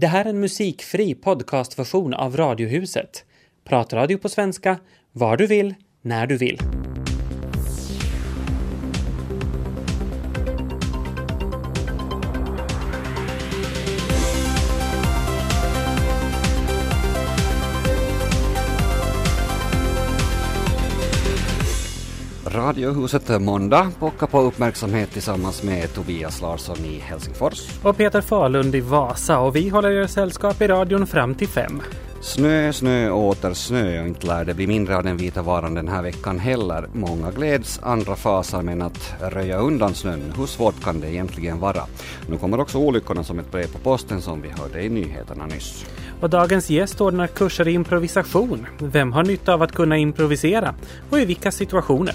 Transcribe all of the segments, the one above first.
Det här är en musikfri podcastversion av Radiohuset. Pratradio på svenska, var du vill, när du vill. Radiohuset måndag pockar på uppmärksamhet tillsammans med Tobias Larsson i Helsingfors. Och Peter Falund i Vasa och vi håller er sällskap i radion fram till fem. Snö, snö och åter snö och inte lär det bli mindre av den vita varan den här veckan heller. Många gläds, andra fasar men att röja undan snön, hur svårt kan det egentligen vara? Nu kommer också olyckorna som ett brev på posten som vi hörde i nyheterna nyss. Och dagens gäst ordnar kurser i improvisation. Vem har nytta av att kunna improvisera? Och i vilka situationer?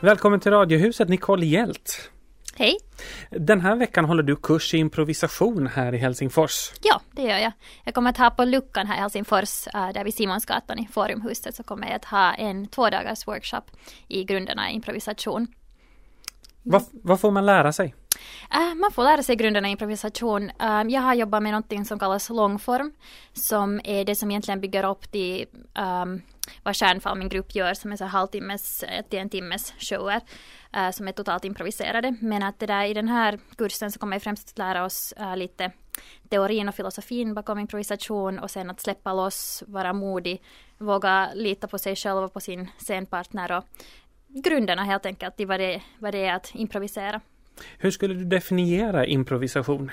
Välkommen till Radiohuset Nicole Hjält. Hej! Den här veckan håller du kurs i improvisation här i Helsingfors. Ja, det gör jag. Jag kommer att ha på luckan här i Helsingfors, äh, där vid Simonsgatan i Forumhuset, så kommer jag att ha en två dagars workshop i grunderna i improvisation. Vad, vad får man lära sig? Uh, man får lära sig grunderna i improvisation. Uh, jag har jobbat med någonting som kallas långform, som är det som egentligen bygger upp till um, ehm, vad Stjärnfall, min grupp, gör, som är så halvtimmes eh, till en timmes shower, uh, som är totalt improviserade. Men att det där, i den här kursen så kommer vi främst att lära oss lite teorin och filosofin bakom improvisation och sen att släppa loss, vara modig, våga lita på sig själv och på sin scenpartner och grunderna helt enkelt i vad det, vad det är att improvisera. Hur skulle du definiera improvisation?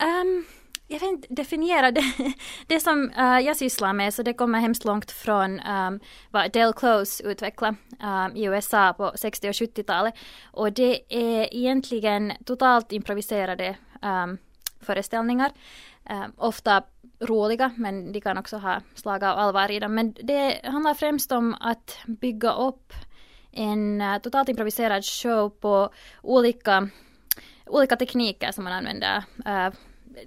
Um, jag vet inte definiera det. Det som uh, jag sysslar med så det kommer hemskt långt från um, vad Del Close utvecklade um, i USA på 60 och 70-talet. Och det är egentligen totalt improviserade um, föreställningar. Ofta roliga men de kan också ha slag av allvar i dem. Men det handlar främst om att bygga upp en uh, totalt improviserad show på olika, olika tekniker som man använder. Uh,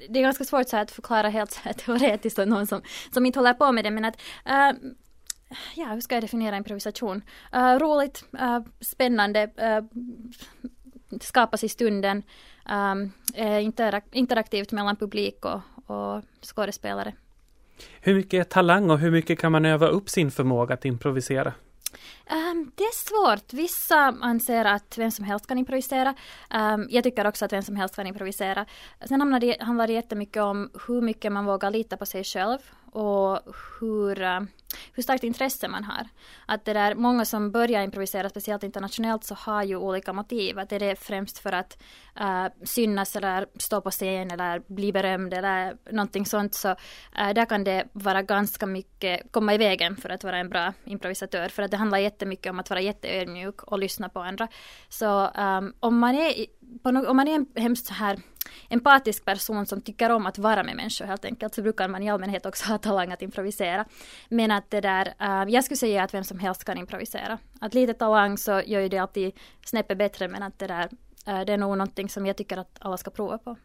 det är ganska svårt så att förklara helt teoretiskt åt någon som, som inte håller på med det men att uh, ja, hur ska jag definiera improvisation? Uh, roligt, uh, spännande, skapas i stunden, um, interak interaktivt mellan publik och, och skådespelare. Hur mycket är talang och hur mycket kan man öva upp sin förmåga att improvisera? Ehm, det är svårt. Vissa anser att vem som helst kan improvisera. Um, jag tycker också att vem som helst kan improvisera. Sen handlar det, handlar det jättemycket om hur mycket man vågar lita på sig själv och hur, uh, hur starkt intresse man har. Att det där, många som börjar improvisera, speciellt internationellt, så har ju olika motiv. Att det är främst för att uh, synas eller stå på scen eller bli berömd eller någonting sånt. Så uh, där kan det vara ganska mycket, komma i vägen för att vara en bra improvisatör. För att det handlar jättemycket om att vara jätteödmjuk och lyssna på andra. Så um, om man är no om man är en hemskt så här empatisk person som tycker om att vara med människor helt enkelt så brukar man i allmänhet också ha talang att improvisera. Men att det där, uh, jag skulle säga att vem som helst kan improvisera. Att lite talang så gör ju det alltid snäppet bättre men att det där, uh, det är nog någonting som jag tycker att alla ska prova på.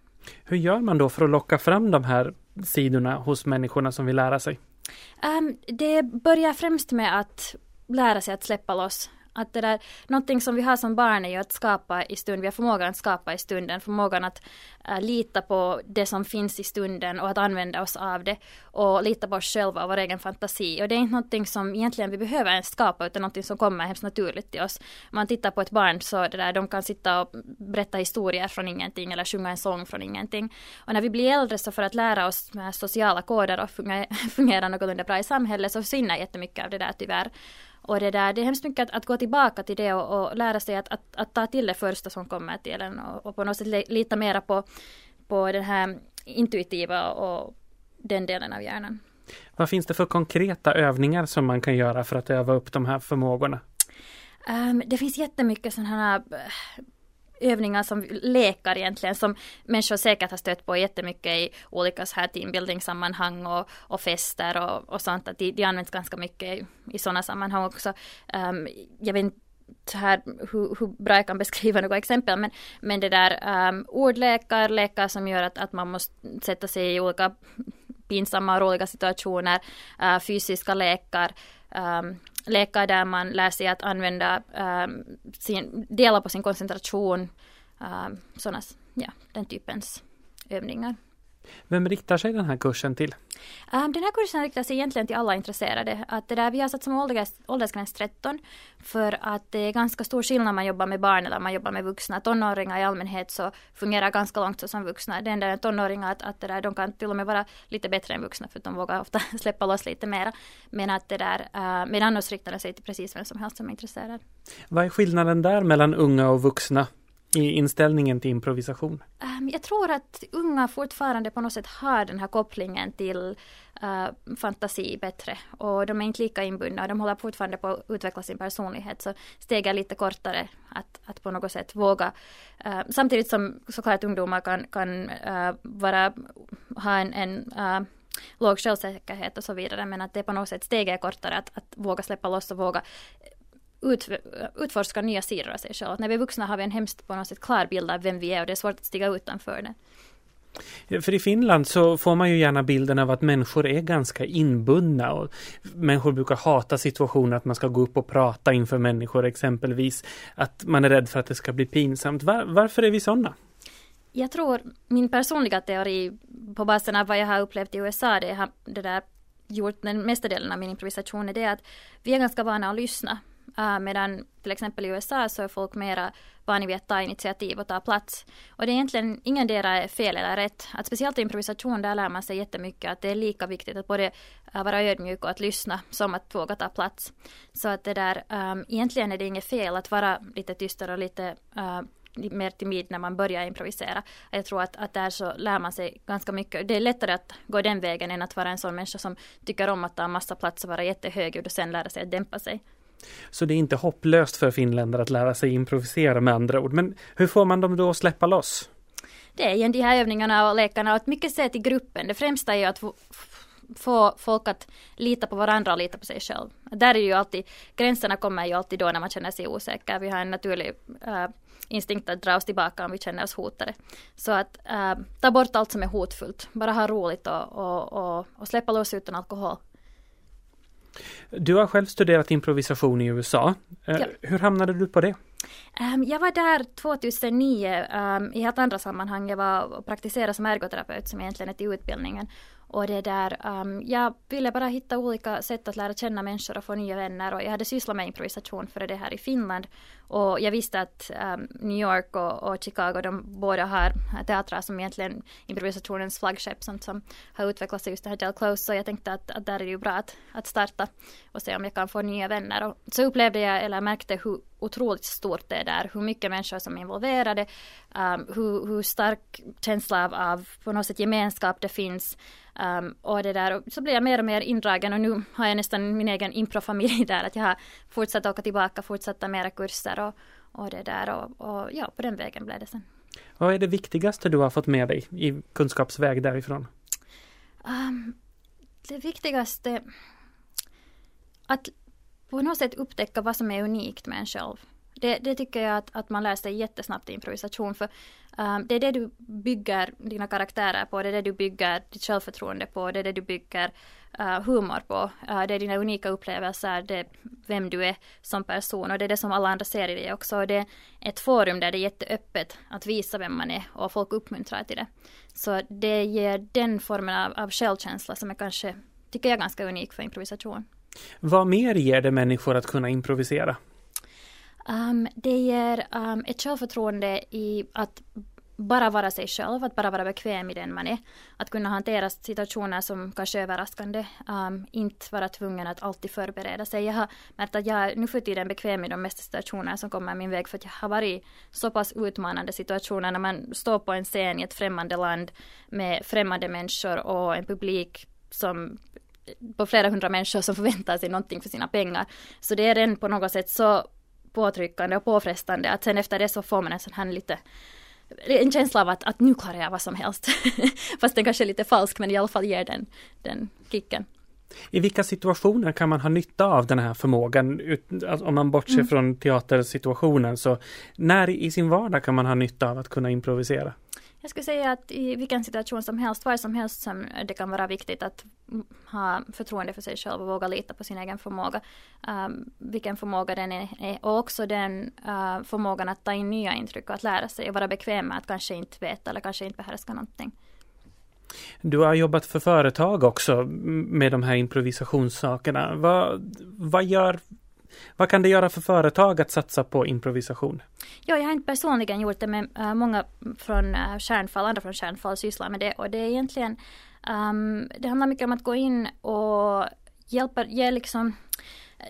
Hur gör man då för att locka fram de här sidorna hos människorna som vill lära sig? Um, det börjar främst med att lära sig att släppa loss. Att det där, någonting som vi har som barn är ju att skapa i stund, vi har förmågan att skapa i stunden, förmågan att äh, lita på det som finns i stunden och att använda oss av det och lita på oss själva och vår egen fantasi. Och det är inte någonting som egentligen vi behöver ens skapa utan någonting som kommer hemskt naturligt till oss. Om man tittar på ett barn så det där, de kan sitta och berätta historier från ingenting eller sjunga en sång från ingenting. Och när vi blir äldre så för att lära oss sociala koder och fungera någorlunda bra i samhället så försvinner jättemycket av det där tyvärr. Och det, där, det är hemskt mycket att, att gå tillbaka till det och, och lära sig att, att, att, ta till det första som kommer till en och, och på något sätt lita mera på, på den här intuitiva och den delen av hjärnan. Vad finns det för konkreta övningar som man kan göra för att öva upp de här förmågorna? Um, det finns jättemycket sådana här övningar som lekar egentligen som människor säkert har stött på jättemycket i olika så här teambuilding-sammanhang och, och fester och, och sånt. Att de, de används ganska mycket i, i sådana sammanhang också. Um, jag vet inte här hur, hur, bra jag kan beskriva några exempel men, men det där um, ordlekar, lekar som gör att, att man måste sätta sig i olika pinsamma och roliga situationer, uh, fysiska lekar, um, lekar där man lär sig att använda um, sin, dela på sin koncentration, um, sådana ja, den typens övningar. Vem riktar sig den här kursen till? Um, den här kursen riktar sig egentligen till alla intresserade. Att det där, vi har satt som ålders, åldersgräns 13 för att det är ganska stor skillnad om man jobbar med barn eller om man jobbar med vuxna. Tonåringar i allmänhet så fungerar ganska långt så som vuxna. Det enda är tonåringar att, att det där, de kan till och med vara lite bättre än vuxna för att de vågar ofta släppa loss lite mera. Men att det där, uh, men annars riktar det sig till precis vem som helst som är intresserad. Vad är skillnaden där mellan unga och vuxna? I inställningen till improvisation? Ehm, jag tror att unga fortfarande på något sätt har den här kopplingen till uh, fantasi bättre och de är inte lika inbundna. De håller fortfarande på att utveckla sin personlighet så steg är lite kortare att, att på något sätt våga. Uh, samtidigt som såklart ungdomar kan, kan uh, vara, ha en, en eh, låg självsäkerhet och så vidare men att det är på något sätt steget är kortare att, att våga släppa loss och våga ut, utforska nya sidor av sig själv. När vi är vuxna har vi en hemskt på något sätt klar bild av vem vi är och det är svårt att stiga utanför det. För i Finland så får man ju gärna bilden av att människor är ganska inbundna och människor brukar hata situationer att man ska gå upp och prata inför människor exempelvis. Att man är rädd för att det ska bli pinsamt. Var, varför är vi sådana? Jag tror min personliga teori på basen av vad jag har upplevt i USA, det har det där gjort den mesta delen av min improvisation är det att vi är ganska vana att lyssna. Uh, medan till exempel i USA så är folk mera vana vid att ta initiativ och ta plats. Och det är egentligen ingen är fel eller rätt. Att speciellt i improvisation där lär man sig jättemycket att det är lika viktigt att både uh, vara ödmjuk och att lyssna som att våga ta plats. Så att det där, um, egentligen är det inget fel att vara lite tystare och lite uh, mer timid när man börjar improvisera. Jag tror att, att där så lär man sig ganska mycket. Det är lättare att gå den vägen än att vara en sån människa som tycker om att ta massa plats och vara jättehögljudd och sen lära sig att dämpa sig. Så det är inte hopplöst för finländare att lära sig improvisera med andra ord. Men hur får man dem då att släppa loss? Det är igen de här övningarna och lekarna och att mycket se till gruppen. Det främsta är ju att få, få folk att lita på varandra och lita på sig själv. Där är ju alltid, gränserna kommer ju alltid då när man känner sig osäker. Vi har en naturlig äh, instinkt att dra oss tillbaka om vi känner oss hotade. Så att äh, ta bort allt som är hotfullt. Bara ha roligt och, och, och, och släppa loss utan alkohol. Du har själv studerat improvisation i USA. Eh, ja. Hur hamnade du på det? Um, jag var där 2009 um, i helt andra sammanhang. Jag var och praktiserade som ergoterapeut som egentligen är till utbildningen. Och det där, um, jag ville bara hitta olika sätt att lära känna människor och få nya vänner. Och jag hade sysslat med improvisation före det här i Finland. Och jag visste att um, New York och, och, Chicago, de båda har teatrar som egentligen improvisationens flaggskepp, sånt som har utvecklats just det här Del Close. Så jag tänkte att, att där är det ju bra att, att starta och se om jag kan få nya vänner. Och så upplevde jag, eller märkte hur otroligt stort det är där, hur mycket människor som är involverade, um, hur, hur stark känsla av, av på något sätt gemenskap det finns. Um, och det där, och så blev jag mer och mer indragen och nu har jag nästan min egen improfamilj där, att jag har fortsatt åka tillbaka, fortsatta mera kurser och, och det där och, och ja, på den vägen blev det sen. Vad är det viktigaste du har fått med dig i kunskapsväg därifrån? Um, det viktigaste att på något sätt upptäcka vad som är unikt med en själv. Det, det tycker jag att, att man lär sig jättesnabbt i improvisation för um, det är det du bygger dina karaktärer på, det är det du bygger ditt självförtroende på, det är det du bygger uh, humor på. Uh, det är dina unika upplevelser, det är vem du är som person och det är det som alla andra ser i dig också. Och det är ett forum där det är jätteöppet att visa vem man är och folk uppmuntrar till det. Så det ger den formen av, av självkänsla som är kanske, tycker jag, ganska unik för improvisation. Vad mer ger det människor att kunna improvisera? Um, det ger um, ett självförtroende i att bara vara sig själv, att bara vara bekväm i den man är. Att kunna hantera situationer som kanske är överraskande. Um, inte vara tvungen att alltid förbereda sig. Jag har märkt att jag nu för tiden bekväm i de mesta situationer som kommer min väg för att jag har varit så pass utmanande situationer när man står på en scen i ett främmande land med främmande människor och en publik som på flera hundra människor som förväntar sig någonting för sina pengar. Så det är redan på något sätt så påtryckande och påfrestande att sen efter det så får man en sån här lite en känsla av att, att nu klarar jag vad som helst. Fast den kanske är lite falsk men i alla fall ger den, den kicken. I vilka situationer kan man ha nytta av den här förmågan? Om man bortser mm. från teatersituationen så när i sin vardag kan man ha nytta av att kunna improvisera? Jag skulle säga att i vilken situation som helst, var som helst som det kan vara viktigt att ha förtroende för sig själv och våga lita på sin egen förmåga. Um, vilken förmåga den är, och också den uh, förmågan att ta in nya intryck och att lära sig och vara bekväm med att kanske inte veta eller kanske inte behärska någonting. Du har jobbat för företag också med de här improvisationssakerna. Vad, vad gör vad kan det göra för företag att satsa på improvisation? Ja, jag har inte personligen gjort det, men uh, många från eh, uh, Kärnfall, andra från Kärnfall sysslar med det och det är egentligen um, det handlar mycket om att gå in och hjälpa, ge liksom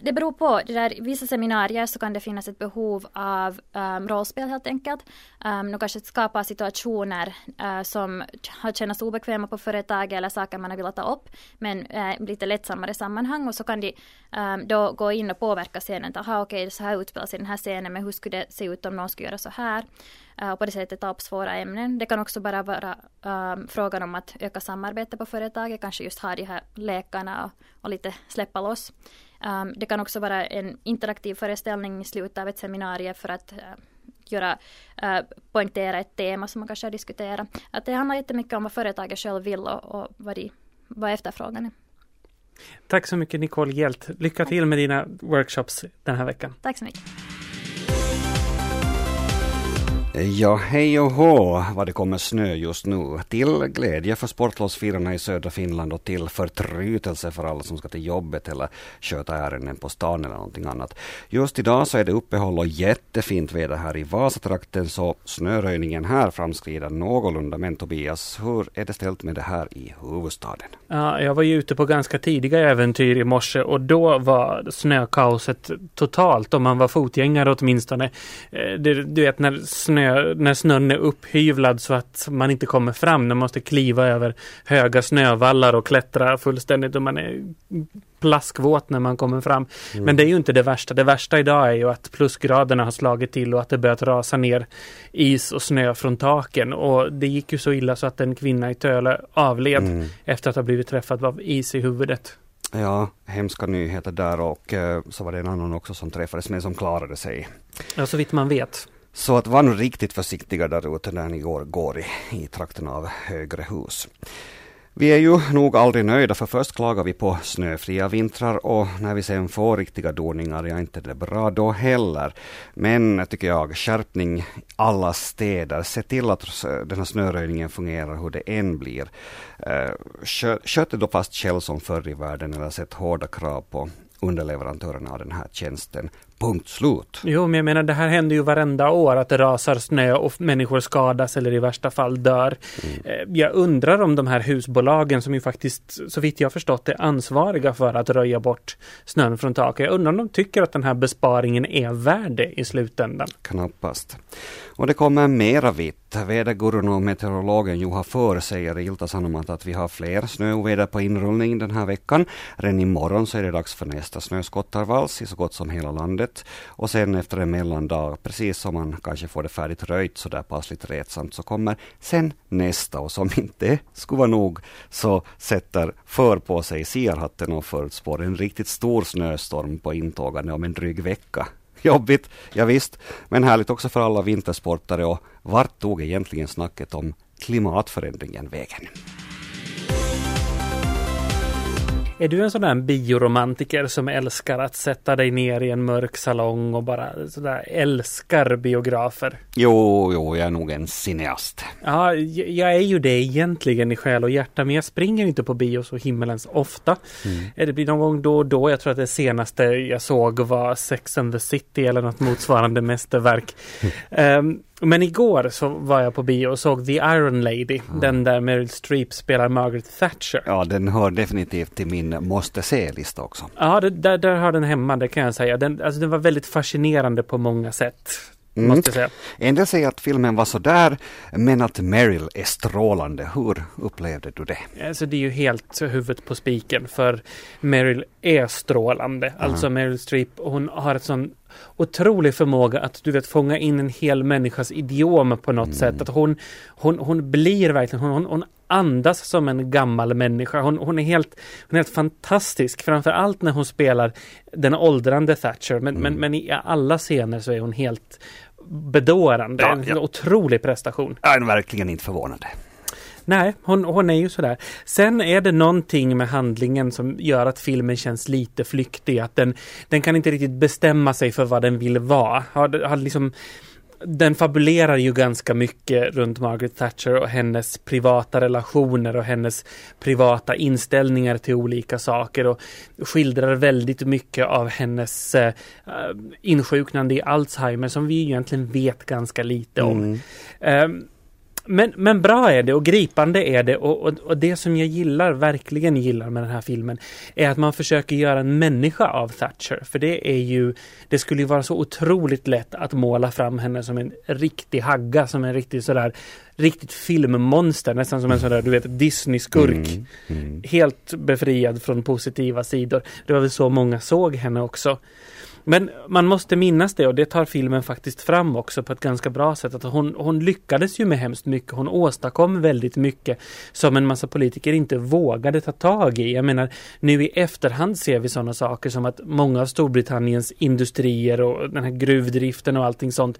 det beror på. Det där, vissa seminarier så kan det finnas ett behov av um, rollspel helt enkelt. Um, kanske skapa situationer uh, som har känts obekväma på företaget eller saker man har velat ta upp. Men uh, lite lättsammare sammanhang och så kan de um, då gå in och påverka scenen. Aha, okej, okay, så här utspelar sig den här scenen, men hur skulle det se ut om någon skulle göra så här? Uh, och på det sättet ta upp svåra ämnen. Det kan också bara vara um, frågan om att öka samarbete på företaget, kanske just ha de här lekarna och, och lite släppa loss. Um, det kan också vara en interaktiv föreställning i slutet av ett seminarium för att uh, göra, uh, poängtera ett tema som man kanske har diskuterat. Att det handlar jättemycket om vad företaget själv vill och, och vad, de, vad efterfrågan är. Tack så mycket Nicole Hjelt. Lycka till med dina workshops den här veckan. Tack så mycket. Ja, hej och hå vad det kommer snö just nu. Till glädje för sportlovsfirarna i södra Finland och till förtrytelse för alla som ska till jobbet eller sköta ärenden på stan eller någonting annat. Just idag så är det uppehåll och jättefint väder här i Vasatrakten så snöröjningen här framskrider någorlunda. Men Tobias, hur är det ställt med det här i huvudstaden? Ja, jag var ju ute på ganska tidiga äventyr i morse och då var snökaoset totalt om man var fotgängare åtminstone. Eh, du vet när snö snö, när snön är upphyvlad så att man inte kommer fram. Man måste kliva över höga snövallar och klättra fullständigt och man är plaskvåt när man kommer fram. Mm. Men det är ju inte det värsta. Det värsta idag är ju att plusgraderna har slagit till och att det börjat rasa ner is och snö från taken. Och det gick ju så illa så att en kvinna i Töle avled mm. efter att ha blivit träffad av is i huvudet. Ja, hemska nyheter där och eh, så var det en annan också som träffades men som klarade sig. Ja, så vitt man vet. Så att var nu riktigt försiktiga där ute när ni går, går i, i trakten av högre hus. Vi är ju nog aldrig nöjda för först klagar vi på snöfria vintrar och när vi sen får riktiga doningar, ja inte det bra då heller. Men tycker jag, skärpning alla städer. Se till att den här snöröjningen fungerar hur det än blir. Eh, Sköt det då fast själv som förr i världen eller sätt hårda krav på underleverantörerna av den här tjänsten. Punkt slut. Jo, men jag menar det här händer ju varenda år att det rasar snö och människor skadas eller i värsta fall dör. Mm. Eh, jag undrar om de här husbolagen som ju faktiskt, så vitt jag förstått, är ansvariga för att röja bort snön från taket. Jag undrar om de tycker att den här besparingen är värd det i slutändan. Knappast. Och det kommer mera vitt. Vädergurun och meteorologen Juha För säger i Ilta-Sanomat att vi har fler snöoväder på inrullning den här veckan. Redan imorgon så är det dags för nästa snöskottarvals i så gott som hela landet. Och sen efter en mellandag, precis som man kanske får det färdigt röjt så där passligt retsamt, så kommer sen nästa. Och som inte skulle vara nog så sätter för på sig siarhatten och förutspår en riktigt stor snöstorm på intågande om en dryg vecka. Jobbigt, ja, visst, men härligt också för alla vintersportare. Och vart tog egentligen snacket om klimatförändringen vägen? Är du en sån där bioromantiker som älskar att sätta dig ner i en mörk salong och bara sådär älskar biografer? Jo, jo, jag är nog en cineast. Ja, jag är ju det egentligen i själ och hjärta, men jag springer inte på bio så himmelens ofta. Mm. Det blir någon gång då och då. Jag tror att det senaste jag såg var Sex and the City eller något motsvarande mästerverk. um, Men igår så var jag på bio och såg The Iron Lady, mm. den där Meryl Streep spelar Margaret Thatcher. Ja, den hör definitivt till min måste se-lista också. Ja, det, där, där har den hemma, det kan jag säga. Den, alltså, den var väldigt fascinerande på många sätt. Mm. Måste säga. En del säger att filmen var sådär, men att Meryl är strålande. Hur upplevde du det? Alltså det är ju helt huvudet på spiken, för Meryl är strålande. Mm. Alltså Meryl Streep, hon har ett sån otrolig förmåga att du vet fånga in en hel människas idiom på något mm. sätt. Att hon, hon, hon blir verkligen, hon, hon andas som en gammal människa. Hon, hon, är helt, hon är helt fantastisk, framför allt när hon spelar den åldrande Thatcher. Men, mm. men, men i alla scener så är hon helt bedårande. Ja, En ja. otrolig prestation. Är verkligen inte förvånad. Nej, hon, hon är ju sådär. Sen är det någonting med handlingen som gör att filmen känns lite flyktig. Att den, den kan inte riktigt bestämma sig för vad den vill vara. Har, har liksom, den fabulerar ju ganska mycket runt Margaret Thatcher och hennes privata relationer och hennes privata inställningar till olika saker och skildrar väldigt mycket av hennes eh, insjuknande i Alzheimer som vi egentligen vet ganska lite om. Mm. Ehm, men, men bra är det och gripande är det och, och, och det som jag gillar, verkligen gillar med den här filmen är att man försöker göra en människa av Thatcher. För det är ju, det skulle ju vara så otroligt lätt att måla fram henne som en riktig hagga, som en riktig sådär, riktigt filmmonster, nästan som en sån där, du vet, Disney-skurk. Mm, mm. Helt befriad från positiva sidor. Det var väl så många såg henne också. Men man måste minnas det och det tar filmen faktiskt fram också på ett ganska bra sätt. Att hon, hon lyckades ju med hemskt mycket. Hon åstadkom väldigt mycket som en massa politiker inte vågade ta tag i. Jag menar, nu i efterhand ser vi sådana saker som att många av Storbritanniens industrier och den här gruvdriften och allting sånt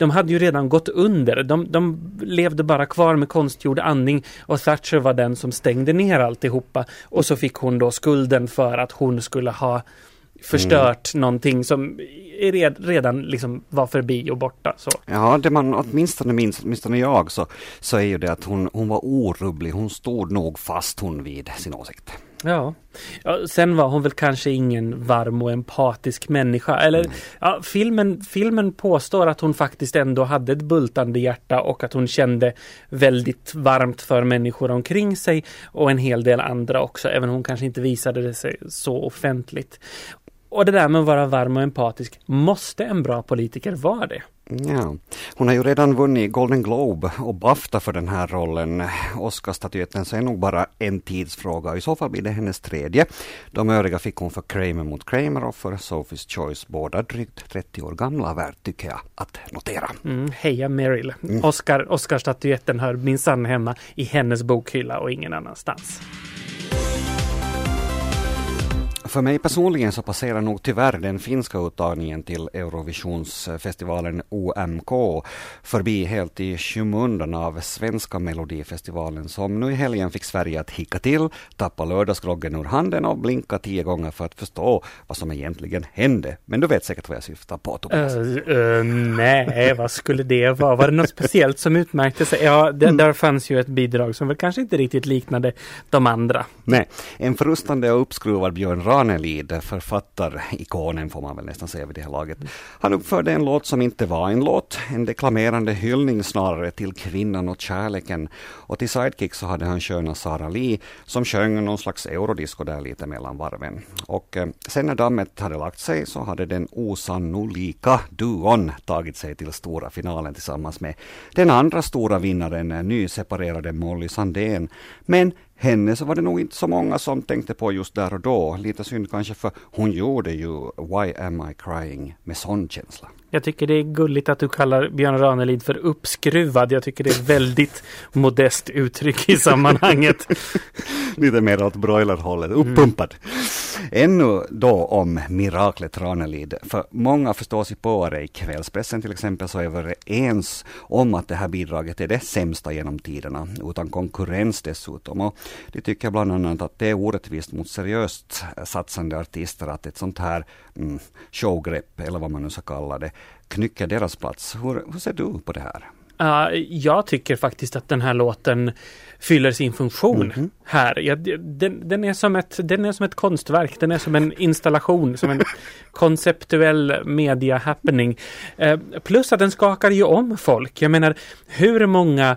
de hade ju redan gått under. De, de levde bara kvar med konstgjord andning och Thatcher var den som stängde ner alltihopa. Och så fick hon då skulden för att hon skulle ha förstört någonting som red, redan liksom var förbi och borta. Så. Ja, det man åtminstone minns, åtminstone jag, så, så är ju det att hon, hon var orubblig. Hon stod nog fast hon vid sin åsikt. Ja. ja, sen var hon väl kanske ingen varm och empatisk människa. Eller ja, filmen, filmen påstår att hon faktiskt ändå hade ett bultande hjärta och att hon kände väldigt varmt för människor omkring sig och en hel del andra också, även om hon kanske inte visade det sig så offentligt. Och det där med att vara varm och empatisk, måste en bra politiker vara det? Ja. Hon har ju redan vunnit Golden Globe och Bafta för den här rollen. Oscarsstatyetten så är nog bara en tidsfråga i så fall blir det hennes tredje. De övriga fick hon för Kramer mot Kramer och för Sophie's Choice, båda drygt 30 år gamla värt tycker jag att notera. Mm, heja Meryl! Oscar, Oscarsstatyetten hör minsann hemma i hennes bokhylla och ingen annanstans. För mig personligen så passerar nog tyvärr den finska uttagningen till Eurovisionsfestivalen OMK förbi helt i skymundan av svenska melodifestivalen som nu i helgen fick Sverige att hicka till, tappa lördagsgroggen ur handen och blinka tio gånger för att förstå vad som egentligen hände. Men du vet säkert vad jag syftar på Tobias. Uh, uh, nej, vad skulle det vara? Var det något speciellt som utmärkte sig? Ja, det, där fanns ju ett bidrag som väl kanske inte riktigt liknade de andra. Nej, en frustande och uppskruvad Björn Ranelid, författarikonen får man väl nästan säga vid det här laget. Han uppförde en låt som inte var en låt, en deklamerande hyllning snarare till kvinnan och kärleken. Och till sidekick så hade han sköna Sara Lee som sjöng någon slags eurodisco där lite mellan varven. Och eh, sen när dammet hade lagt sig så hade den osannolika duon tagit sig till stora finalen tillsammans med den andra stora vinnaren, eh, nyseparerade Molly Sandén. Men henne så var det nog inte så många som tänkte på just där och då. Lite synd kanske för hon gjorde ju Why am I crying med sån känsla. Jag tycker det är gulligt att du kallar Björn Ranelid för uppskruvad. Jag tycker det är väldigt modest uttryck i sammanhanget. Lite mer åt broilerhållet, uppumpad. Ännu då om miraklet Ranelid. För många förstår sig på det. I kvällspressen till exempel så är vi överens om att det här bidraget är det sämsta genom tiderna. Utan konkurrens dessutom. Och de tycker bland annat att det är orättvist mot seriöst satsande artister att ett sånt här mm, showgrepp, eller vad man nu ska kalla det, knycker deras plats. Hur, hur ser du på det här? Uh, jag tycker faktiskt att den här låten fyller sin funktion Mhm. här. Ja, den, den, är som ett, den är som ett konstverk, den är som en installation, som en konceptuell media happening. Uh, plus att den skakar ju om folk. Jag menar, hur många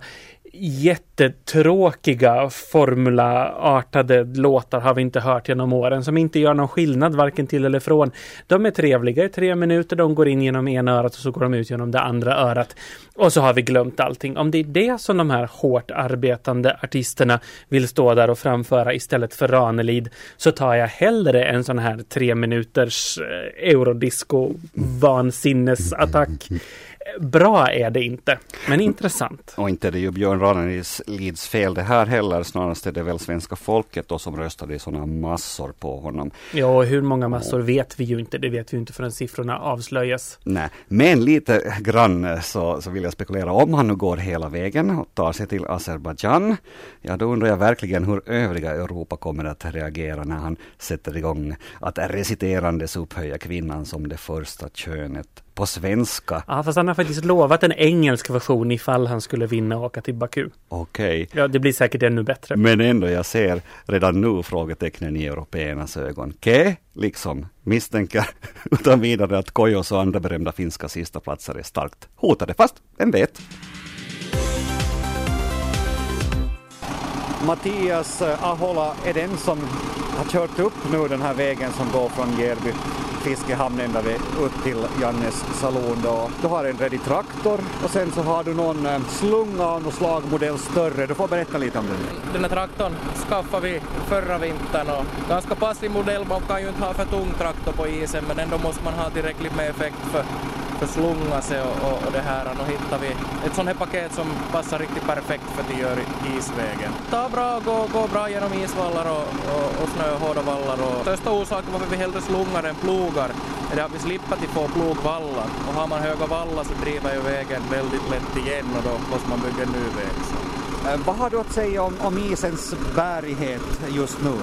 jättetråkiga formulaartade låtar har vi inte hört genom åren som inte gör någon skillnad varken till eller från. De är trevliga i tre minuter, de går in genom ena örat och så går de ut genom det andra örat. Och så har vi glömt allting. Om det är det som de här hårt arbetande artisterna vill stå där och framföra istället för Ranelid så tar jag hellre en sån här tre minuters eh, eurodisco vansinnesattack Bra är det inte, men intressant. Och inte är det ju Björn Ranelids fel det här heller, snarast är det väl svenska folket då som röstade i sådana massor på honom. Ja, och hur många massor vet vi ju inte, det vet vi inte förrän siffrorna avslöjas. Nej, men lite grann så, så vill jag spekulera om han nu går hela vägen och tar sig till Azerbajdzjan. Ja, då undrar jag verkligen hur övriga Europa kommer att reagera när han sätter igång att reciterandes upphöja kvinnan som det första könet på svenska. Ja, fast han har faktiskt lovat en engelsk version ifall han skulle vinna och åka till Baku. Okej. Ja, det blir säkert ännu bättre. Men ändå, jag ser redan nu frågetecknen i européernas ögon. Ke, liksom, misstänker utan vidare att Kojos och andra berömda finska sista platser är starkt hotade, fast vem vet? Mattias Ahola är den som har kört upp nu den här vägen som går från Järby fiskehamn ända upp till Jannes saloon. Då. Du har en redig traktor och sen så har du någon eh, slunga av något slag, modell större. Du får berätta lite om den. Den här traktorn skaffade vi förra vintern och ganska passiv modell. Man kan ju inte ha för tung traktor på isen men ändå måste man ha tillräckligt med effekt för förslunga sig och, och, och det här. Och då hittar vi ett sånt här paket som passar riktigt perfekt för att göra isvägen. Ta bra och gå, gå bra genom isvallar och, och, och snöhårda vallar. Och största orsaken varför vi hellre slungar än plogar är det att vi slipper till få plogvallar. Och har man höga vallar så driver ju vägen väldigt lätt igen och då måste man bygga en ny väg. Så. Eh, vad har du att säga om, om isens bärighet just nu?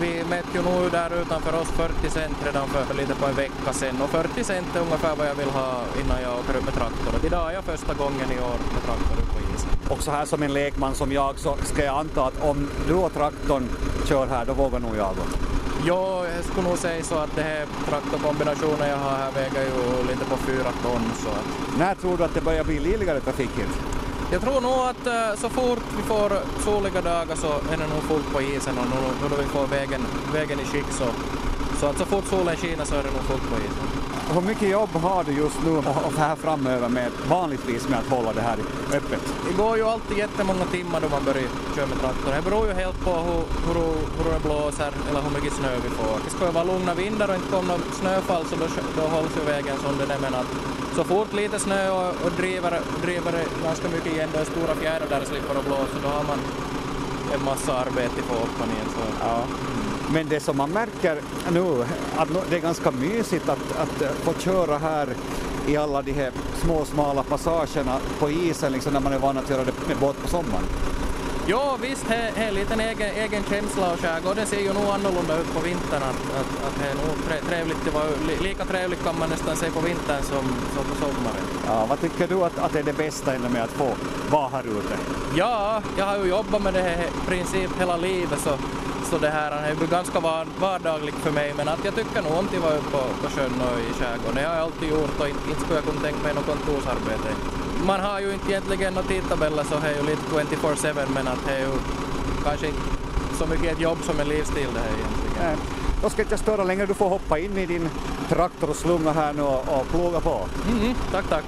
Vi mätte ju nog där utanför oss 40 cent redan för lite på en vecka sedan och 40 cent är ungefär vad jag vill ha innan jag åker upp med traktor. Och idag är jag första gången i år med traktor upp på isen. Och så här som en lekman som jag så ska jag anta att om du och traktorn kör här då vågar nog jag gå. Ja, jag skulle nog säga så att det här traktorkombinationen jag har här väger ju lite på fyra ton. Så att... När tror du att det börjar bli livligare trafik hit? Jag tror nog att uh, så fort vi får soliga dagar så är det nog fullt på isen och nu då vi får vägen, vägen i skick så, så att så fort solen skiner så är det nog fullt på isen. Hur mycket jobb har du just nu och här framöver med vanligtvis med att hålla det här öppet? Det går ju alltid jättemånga timmar då man börjar köra med traktor. Det beror ju helt på hur, hur, hur det blåser eller hur mycket snö vi får. Det ska ju vara lugna vindar och inte komma något snöfall så då, då hålls ju vägen som den är men att så fort lite snö och, och driver, driver ganska mycket igen, då är stora fjärdar där det slipper att blåsa, då har man en massa arbete på hoppan igen. Så, ja. Men det som man märker nu, att det är ganska mysigt att, att eh, få köra här i alla de här små smala passagerna på isen, liksom när man är van att göra det med båt på sommaren. Ja visst, det är en liten egen, egen känsla och skärgården ser ju nog annorlunda ut på vintern. Att, att, att det är nog trevligt, det var, lika trevligt kan man nästan se på vintern som, som på sommaren. Ja, vad tycker du att, att är det bästa med att få vara här ute? Ja, jag har ju jobbat med det här i princip hela livet så, så det här är ju ganska vardagligt för mig men att jag tycker nog om att vara ute på, på sjön och i skärgården. Det har jag alltid gjort och inte, inte skulle jag kunna tänka mig något kontorsarbete man har ju inte egentligen några tidtabeller så det är ju lite 24-7 men att det är ju kanske inte så mycket ett jobb som en livsstil det här egentligen. Nej. Då ska jag inte störa längre, du får hoppa in i din traktor och slunga här nu och, och ploga på. Mm, tack, tack.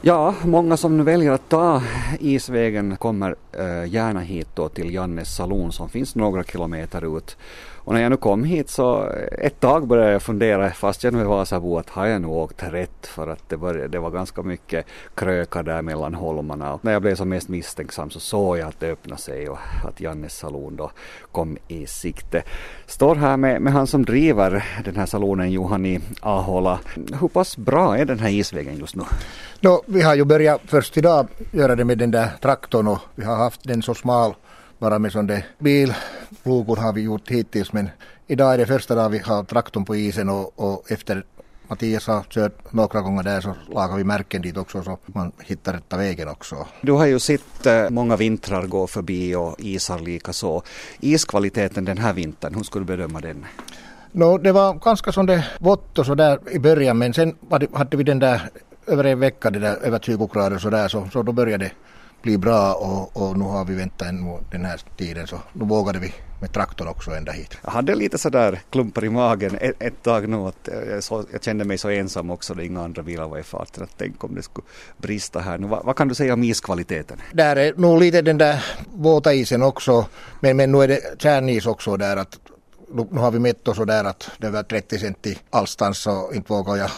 Ja, många som nu väljer att ta isvägen kommer äh, gärna hit då till Jannes saloon som finns några kilometer ut. Och när jag nu kom hit så ett tag började jag fundera, fast jag nu är Vasabo, att har jag nu åkt rätt? För att det, började, det var ganska mycket krökar där mellan holmarna. Och när jag blev som mest misstänksam så såg jag att det öppnade sig och att Jannes salon då kom i sikte. Står här med, med han som driver den här salonen, Johani Ahola. Hur pass bra är den här isvägen just nu? No, vi har ju börjat först idag göra det med den där traktorn och vi har haft den så smal bara med sån där bilplogor har vi gjort hittills men idag är det första dagen vi har traktorn på isen och, och efter Mattias har kört några gånger där så lagar vi märken dit också så man hittar rätta vägen också. Du har ju sett eh, många vintrar gå förbi och isar lika så. Iskvaliteten den här vintern, hur skulle du bedöma den? No, det var ganska som det vått och så där i början men sen hade vi den där över en vecka det där över 20 grader så där så, så då började det bli bra och, och nu har vi väntat ännu den här tiden så nu vågade vi med traktorn också ända hit. Jag hade lite sådär klumpar i magen ett, ett tag nu att jag, så, jag, kände mig så ensam också då inga andra bilar var i farten att tänk om det skulle brista här nu. Va, vad kan du säga om iskvaliteten? Där är nog lite den där våta isen också men, men nu är det kärnis också där att nu, har vi mätt och sådär att det var 30 cent allstans så inte vågar jag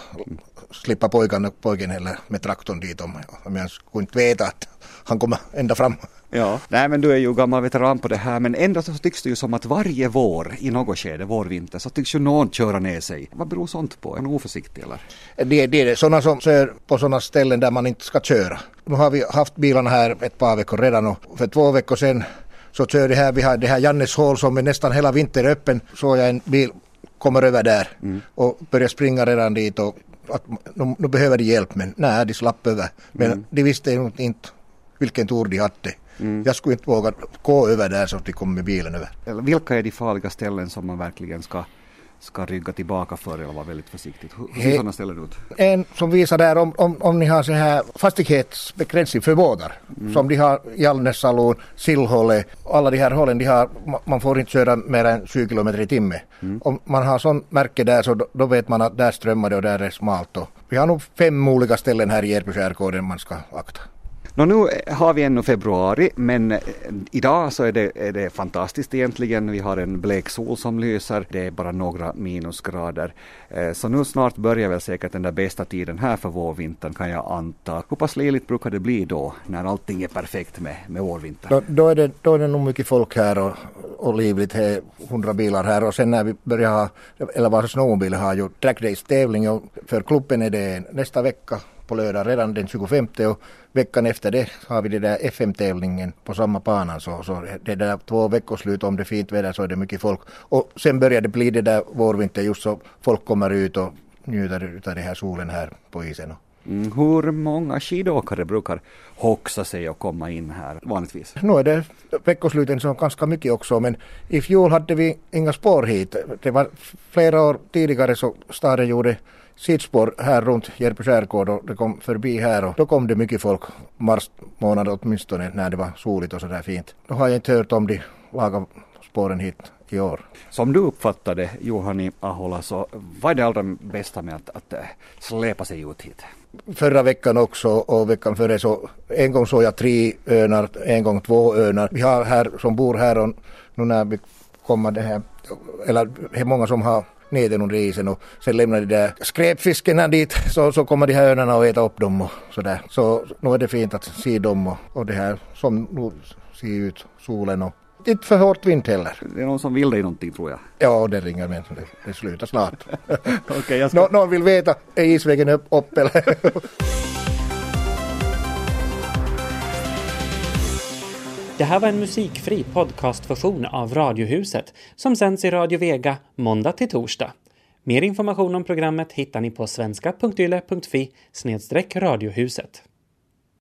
slippa pojken, pojken heller med traktorn dit om, om jag skulle inte veta att han kommer ända fram. Ja, nej men du är ju gammal veteran på det här men ändå så tycks det ju som att varje vår i något skede, vårvinter, så tycks ju någon köra ner sig. Vad beror sånt på? Är man oförsiktig eller? Det, det är sådana som kör på sådana ställen där man inte ska köra. Nu har vi haft bilarna här ett par veckor redan och för två veckor sedan så körde här, vi har det här Jannes hål som är nästan hela vintern öppen, så jag en bil kommer över där mm. och börjar springa redan dit och att nu, nu behöver de hjälp men nej, de slapp över. Men mm. de visste ju inte vilken tur de hade. Mm. Jag skulle inte våga gå över där så att de kom med bilen över. Vilka är de farliga ställen som man verkligen ska ska rygga tillbaka för eller vara väldigt försiktigt. Hur, hur ser sådana ställen ut? En som visar där om, om, om ni har så här fastighetsbegränsning för båtar mm. som de har i Alnässalon, Sillhållet, alla de här hållen de har, man får inte köra mer än 20 km i timmen. Mm. Om man har sån märke där så då, då, vet man att där strömmar det och där är smalt. Och vi har nog fem olika ställen här i Järby skärgården man ska akta. Nå, nu har vi ännu februari men eh, idag så är det, är det fantastiskt egentligen. Vi har en blek sol som lyser. Det är bara några minusgrader. Eh, så nu snart börjar väl säkert den där bästa tiden här för vårvintern kan jag anta. Hur pass leligt brukar det bli då när allting är perfekt med, med vårvintern? Då, då, är det, då är det nog mycket folk här och, och livligt. Det är hundra bilar här och sen när vi börjar ha, eller Vasa Snowmobile har ju trackdays tävling och för klubben är det nästa vecka på lördag redan den 25 och veckan efter det har vi den där FM-tävlingen på samma banan så, så det där två veckoslut om det är fint väder så är det mycket folk och sen börjar det bli det där vårvinter just så folk kommer ut och njuter av den här solen här på isen. Mm, hur många skidåkare brukar hoxa sig och komma in här vanligtvis? Nu är det veckosluten som ganska mycket också men i fjol hade vi inga spår hit. Det var flera år tidigare så staden gjorde sidospår här runt Järby skärgård och det kom förbi här och då kom det mycket folk mars månad åtminstone när det var soligt och sådär fint. Då har jag inte hört om de lagar spåren hit i år. Som du uppfattade Juhani Ahola så vad är det allra bästa med att, att släpa sig ut hit? Förra veckan också och veckan före så en gång såg jag tre önar, en gång två önar. Vi har här som bor här och nu när vi kommer det här, eller det är många som har neden under isen och sen lämnar de där skräpfisken dit så, så kommer de här öarna och äta upp dem och sådär. Så nu är det fint att se dem och, och det här som nu ser ut, solen och inte för hårt vind heller. Det är någon som vill dig någonting tror jag. Ja, det ringer men det, det slutar snart. okay, ska... Nå, någon vill veta, är isvägen upp, upp eller? Det här var en musikfri podcastversion av Radiohuset som sänds i Radio Vega måndag till torsdag. Mer information om programmet hittar ni på svenska.yle.fi radiohuset.